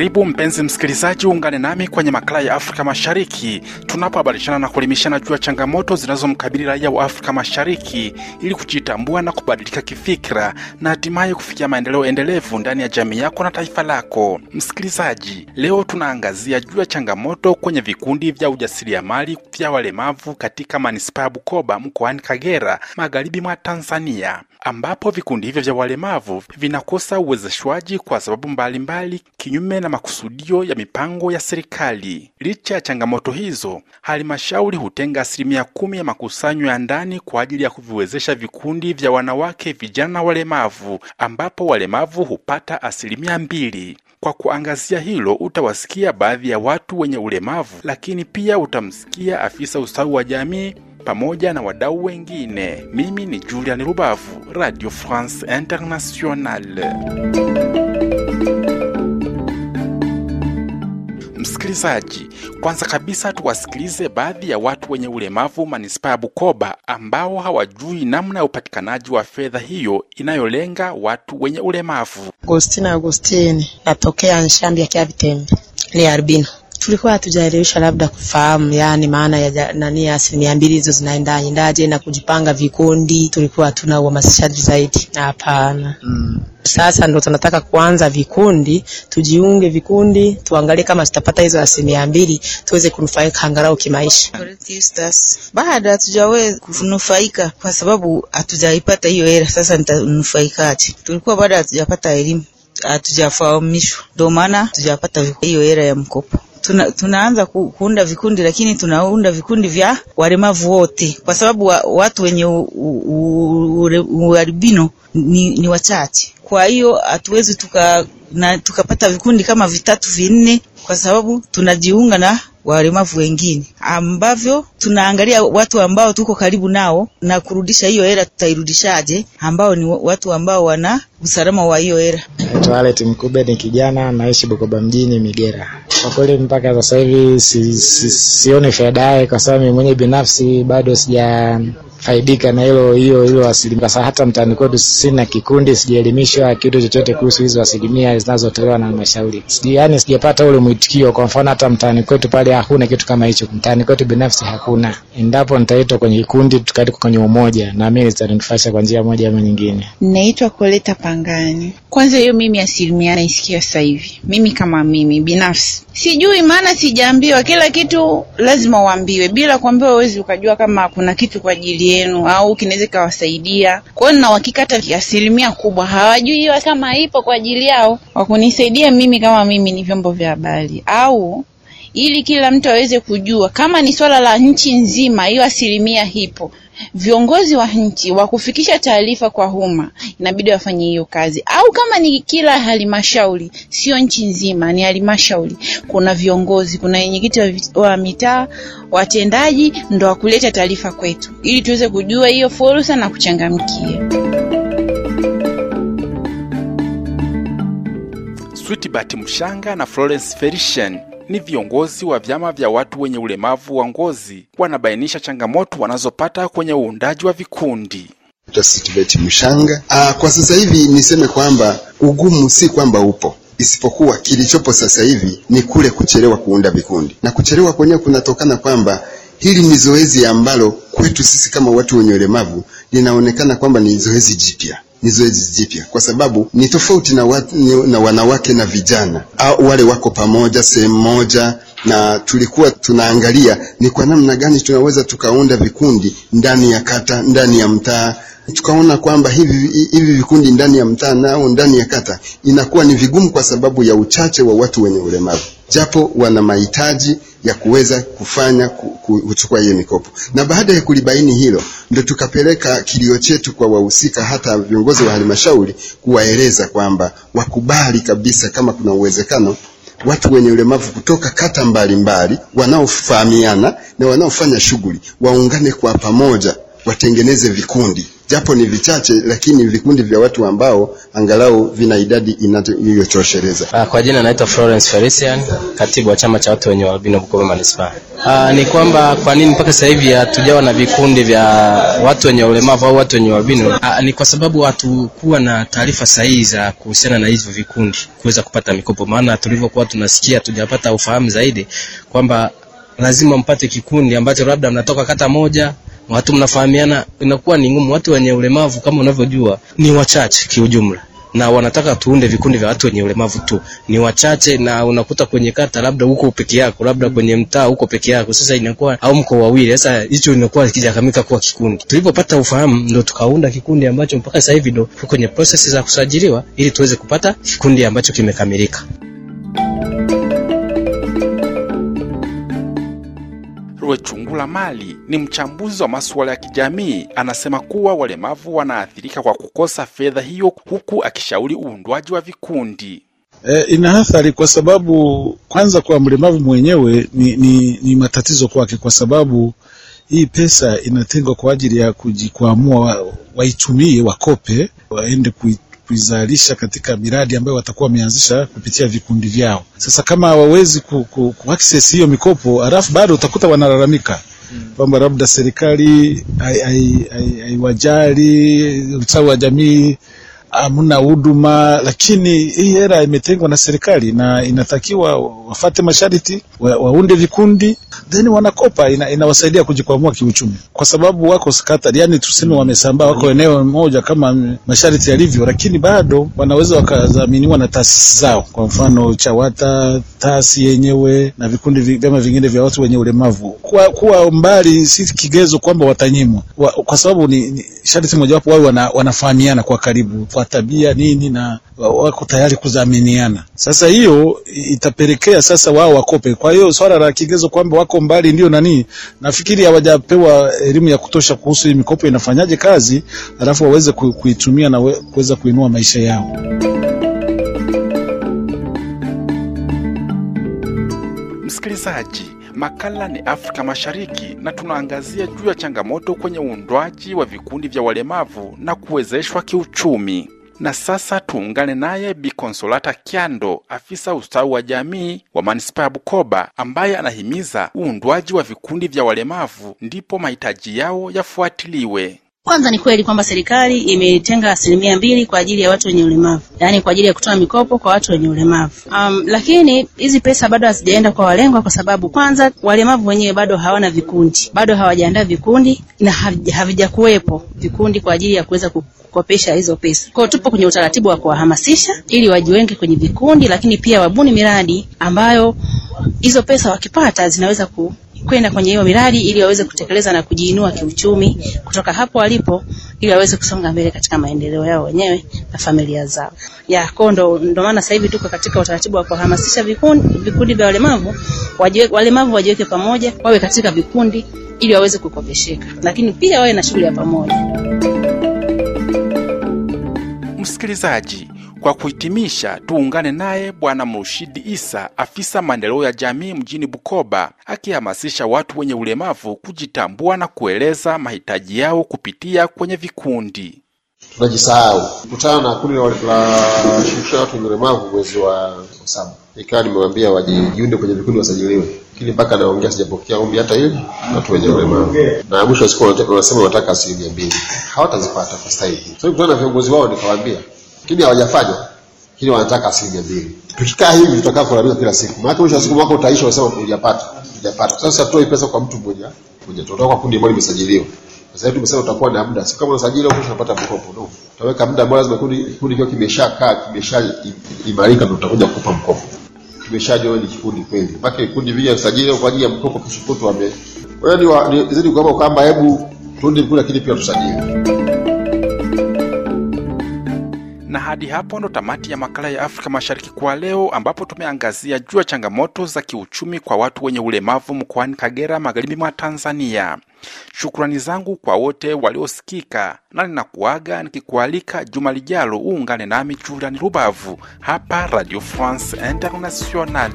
Karibu mpenzi msikilizaji, uungane nami kwenye makala ya Afrika Mashariki tunapohabarishana na kuelimishana juu ya changamoto zinazomkabili raia wa Afrika Mashariki ili kujitambua na kubadilika kifikira na hatimaye kufikia maendeleo endelevu ndani ya jamii yako na taifa lako. Msikilizaji, leo tunaangazia juu ya changamoto kwenye vikundi vya ujasiriamali vya walemavu katika manispaa ya Bukoba mkoani Kagera, magharibi mwa Tanzania, ambapo vikundi hivyo vya walemavu vinakosa uwezeshwaji kwa sababu mbalimbali kinyume na makusudio ya mipango ya serikali. Licha ya changamoto hizo, halmashauri hutenga asilimia kumi ya makusanyo ya ndani kwa ajili ya kuviwezesha vikundi vya wanawake, vijana na walemavu, ambapo walemavu hupata asilimia mbili. Kwa kuangazia hilo, utawasikia baadhi ya watu wenye ulemavu, lakini pia utamsikia afisa ustawi wa jamii pamoja na wadau wengine. Mimi ni Julian Rubavu, Radio France Internationale. Msikilizaji, kwanza kabisa tuwasikilize baadhi ya watu wenye ulemavu manispaa ya Bukoba ambao hawajui namna ya upatikanaji wa fedha hiyo inayolenga watu wenye ulemavu. Agostina Agostini, natokea Nshambi ya Kiavitembe, ni albino. Tulikuwa hatujaelewesha labda kufahamu, yani maana ya nani ya asilimia mbili hizo zinaenda endaje na kujipanga vikundi. Tulikuwa hatuna uhamasishaji zaidi, hapana. Mm. Sasa ndo tunataka kuanza vikundi, tujiunge vikundi, tuangalie kama tutapata hizo asilimia mbili tuweze kunufaika angalau kimaisha. Bado hatujaweza kunufaika kwa sababu hatujaipata hiyo hela. Sasa nitanufaikaje? Tulikuwa bado hatujapata elimu, hatujafahamishwa, ndio maana hatujapata hiyo hela ya mkopo. Tuna, tunaanza ku, kuunda vikundi lakini tunaunda vikundi vya walemavu wote, kwa sababu wa, watu wenye ualbino ni, ni wachache. Kwa hiyo hatuwezi tuka, tukapata vikundi kama vitatu vinne, kwa sababu tunajiunga na walemavu wengine ambavyo tunaangalia watu ambao tuko karibu nao na kurudisha hiyo hela, tutairudishaje? Ambao ni watu ambao wana usalama wa hiyo hela. Toilet Mkube ni kijana naishi Bukoba mjini Migera. Kwa kweli mpaka sasa hivi si, si, sioni faida yake kwa sababu mimi mwenyewe binafsi bado sija faidika na hilo hiyo hilo asilimia. Sasa hata mtaani kwetu sina kikundi, sijaelimishwa kitu chochote kuhusu hizo asilimia zinazotolewa na halmashauri. Sijui yani sijapata ule mwitikio. Kwa mfano hata mtaani kwetu pale hakuna kitu kama hicho, mtaani kwetu binafsi hakuna. Endapo nitaitwa kwenye kikundi, tukaenda kwenye umoja, na mimi zitaninufaisha kwa njia moja ama nyingine. Naitwa kuleta Pangani. Kwanza hiyo mimi asilimia naisikia sasa hivi, mimi kama mimi binafsi sijui, maana sijaambiwa. Kila kitu lazima uambiwe, bila kuambiwa huwezi ukajua kama kuna kitu kwa ajili yenu au kinaweza ikawasaidia. Kwa hiyo nina uhakika hata asilimia kubwa hawajui kama ipo kwa ajili yao. Wa kunisaidia mimi kama mimi ni vyombo vya habari au ili kila mtu aweze kujua kama ni swala la nchi nzima, hiyo asilimia hipo viongozi wa nchi wa kufikisha taarifa kwa umma inabidi wafanye hiyo kazi, au kama ni kila halmashauri, sio nchi nzima, ni halmashauri, kuna viongozi, kuna wenyekiti wa, wa mitaa, watendaji, ndo wakuleta taarifa kwetu ili tuweze kujua hiyo fursa na kuchangamkia. Sweetbat Mshanga na Florence Ferishen ni viongozi wa vyama vya watu wenye ulemavu wa ngozi, wanabainisha changamoto wanazopata kwenye uundaji wa vikundi. Sitibeti Mshanga. Aa, kwa sasa hivi niseme kwamba ugumu si kwamba upo, isipokuwa kilichopo sasa hivi ni kule kuchelewa kuunda vikundi, na kuchelewa kwenyewe kunatokana kwamba hili ni zoezi ambalo kwetu sisi kama watu wenye ulemavu linaonekana kwamba ni zoezi jipya ni zoezi jipya kwa sababu ni tofauti na, wa, na wanawake na vijana. Au wale wako pamoja sehemu moja, na tulikuwa tunaangalia ni kwa namna gani tunaweza tukaunda vikundi ndani ya kata, ndani ya mtaa. Tukaona kwamba hivi, hivi vikundi ndani ya mtaa nao ndani ya kata inakuwa ni vigumu kwa sababu ya uchache wa watu wenye ulemavu, japo wana mahitaji ya kuweza kufanya kuchukua hiyo mikopo. Na baada ya kulibaini hilo, ndio tukapeleka kilio chetu kwa wahusika, hata viongozi wa halmashauri, kuwaeleza kwamba wakubali kabisa kama kuna uwezekano watu wenye ulemavu kutoka kata mbalimbali wanaofahamiana na wanaofanya shughuli waungane kwa pamoja watengeneze vikundi japo ni vichache, lakini vikundi vya watu ambao angalau vina idadi inayotosheleza. Ah, Kwa jina naitwa Florence Felician, katibu wa chama cha watu wenye albino Bukoba manispaa. Ah, ni kwamba kwa nini mpaka sasa hivi hatujawa na vikundi vya watu wenye ulemavu au watu wenye albino? Aa, ni kwa sababu hatukuwa na taarifa sahihi za kuhusiana na hivyo vikundi kuweza kupata mikopo, maana tulivyokuwa tunasikia hatujapata ufahamu zaidi kwamba lazima mpate kikundi ambacho labda mnatoka kata moja watu mnafahamiana, inakuwa ni ngumu. Watu wenye ulemavu kama unavyojua ni wachache kiujumla, na wanataka tuunde vikundi vya watu wenye ulemavu tu, ni wachache, na unakuta kwenye kata labda huko peke yako, labda kwenye mtaa huko peke yako. Sasa inakuwa au mko wawili, sasa hicho inakuwa kijakamika kuwa kikundi. Tulipopata ufahamu, ndo tukaunda kikundi ambacho mpaka sasa hivi ndo kwenye process za kusajiliwa ili tuweze kupata kikundi ambacho kimekamilika. Rwechungula Mali ni mchambuzi wa masuala ya kijamii, anasema kuwa walemavu wanaathirika kwa kukosa fedha hiyo, huku akishauri uundwaji wa vikundi. E, ina athari kwa sababu kwanza kwa mlemavu mwenyewe ni, ni, ni matatizo kwake, kwa sababu hii pesa inatengwa kwa ajili ya kujikwamua, waitumie wakope, waende kui, kuizalisha katika miradi ambayo watakuwa wameanzisha kupitia vikundi vyao. Sasa kama hawawezi ku, ku, ku access hiyo mikopo, alafu bado utakuta wanalalamika kwamba labda serikali hai- hai- hai- haiwajali ustawi wa jamii, hamna huduma, lakini hii hela imetengwa na serikali na inatakiwa wafate masharti, wa, waunde vikundi then wanakopa, ina, inawasaidia kujikwamua kiuchumi, kwa sababu wako skatari, yani tuseme wamesambaa, wako eneo moja kama masharti yalivyo, lakini bado wanaweza wakadhaminiwa na taasisi zao, kwa mfano CHAWATA, taasi yenyewe na vikundi vyama vingine vya watu wenye ulemavu. Kuwa, kuwa mbali si kigezo kwamba watanyimwa. Wa, kwa sababu ni, ni sharti mojawapo wao wana, wanafahamiana kwa karibu. kwa tabia nini na wako tayari kudhaminiana. Sasa hiyo itapelekea sasa wao wakope. Kwa hiyo swala la kigezo kwamba wako mbali ndio nani, nafikiri hawajapewa elimu ya kutosha kuhusu hii mikopo inafanyaje kazi, alafu waweze kuitumia na kuweza kuinua maisha yao. Msikilizaji, makala ni Afrika Mashariki na tunaangazia juu ya changamoto kwenye uundwaji wa vikundi vya walemavu na kuwezeshwa kiuchumi. Na sasa tuungane naye Bi Konsolata Kyando, afisa ustawi wa jamii wa manispaa ya Bukoba, ambaye anahimiza uundwaji wa vikundi vya walemavu ndipo mahitaji yao yafuatiliwe. Kwanza ni kweli kwamba serikali imetenga asilimia mbili kwa ajili ya watu wenye ulemavu, yaani kwa ajili ya kutoa mikopo kwa watu wenye ulemavu. Um, lakini hizi pesa bado hazijaenda kwa walengwa, kwa sababu kwanza walemavu wenyewe bado hawana vikundi, bado hawajaandaa vikundi na hav- havijakuwepo vikundi kwa ajili ya kuweza kukopesha hizo pesa. Kwa tupo kwenye utaratibu wa kuwahamasisha ili wajiwenge kwenye vikundi, lakini pia wabuni miradi ambayo hizo pesa wakipata zinaweza ku kwenda kwenye hiyo miradi ili waweze kutekeleza na kujiinua kiuchumi kutoka hapo walipo ili waweze kusonga mbele katika maendeleo yao wenyewe na familia zao. Ya kwa ndo maana sasa hivi tuko katika utaratibu wa kuhamasisha vikundi vikundi vya walemavu wajiwe, walemavu wajiweke pamoja wawe katika vikundi ili waweze kukopesheka, lakini pia wawe na shughuli ya pamoja. Msikilizaji, kwa kuhitimisha, tuungane naye Bwana Mrushidi Isa, afisa maendeleo ya jamii mjini Bukoba, akihamasisha watu wenye ulemavu kujitambua na kueleza mahitaji yao kupitia kwenye vikundi. tunajisahau. Kutana na kundi la shirikisho watu wenye ulemavu mwezi wa saba, ikawa nimewambia wajiunde kwenye vikundi wasajiliwe, lakini mpaka naongea sijapokea ombi hata hili watu wenye ulemavu, na mwisho wa siku wanasema wanataka asilimia mbili, hawatazipata kwa staili. So kutana na viongozi wao nikawaambia, lakini hawajafanya lakini wanataka asilimia mbili. Tukikaa hivi tutakaa kulalamika kila siku, maana mwisho wa siku mwaka utaisha, wasema hujapata, hujapata. Sasa tutoi pesa kwa mtu mmoja mmoja, tunatoka kwa kundi ambalo limesajiliwa. Sasa hivi tumesema utakuwa na muda, si kama unasajili au kesho unapata mkopo, no. Utaweka muda ambao lazima kundi kundi kiwa kimeshakaa kimeshaimarika, ndio utakuja kukupa mkopo. Kimeshajua ni kikundi kweli, mpaka vikundi vija usajili kwa ajili ya mkopo, kesho wame wewe ni, zidi kwamba kwamba hebu turudi vikundi, lakini pia tusajili. Na hadi hapo ndo tamati ya makala ya Afrika Mashariki kwa leo, ambapo tumeangazia juu ya changamoto za kiuchumi kwa watu wenye ulemavu mkoani Kagera, magharibi mwa Tanzania. Shukrani zangu kwa wote waliosikika, na ninakuaga nikikualika juma lijalo uungane nami Julian Rubavu hapa Radio France Internationale.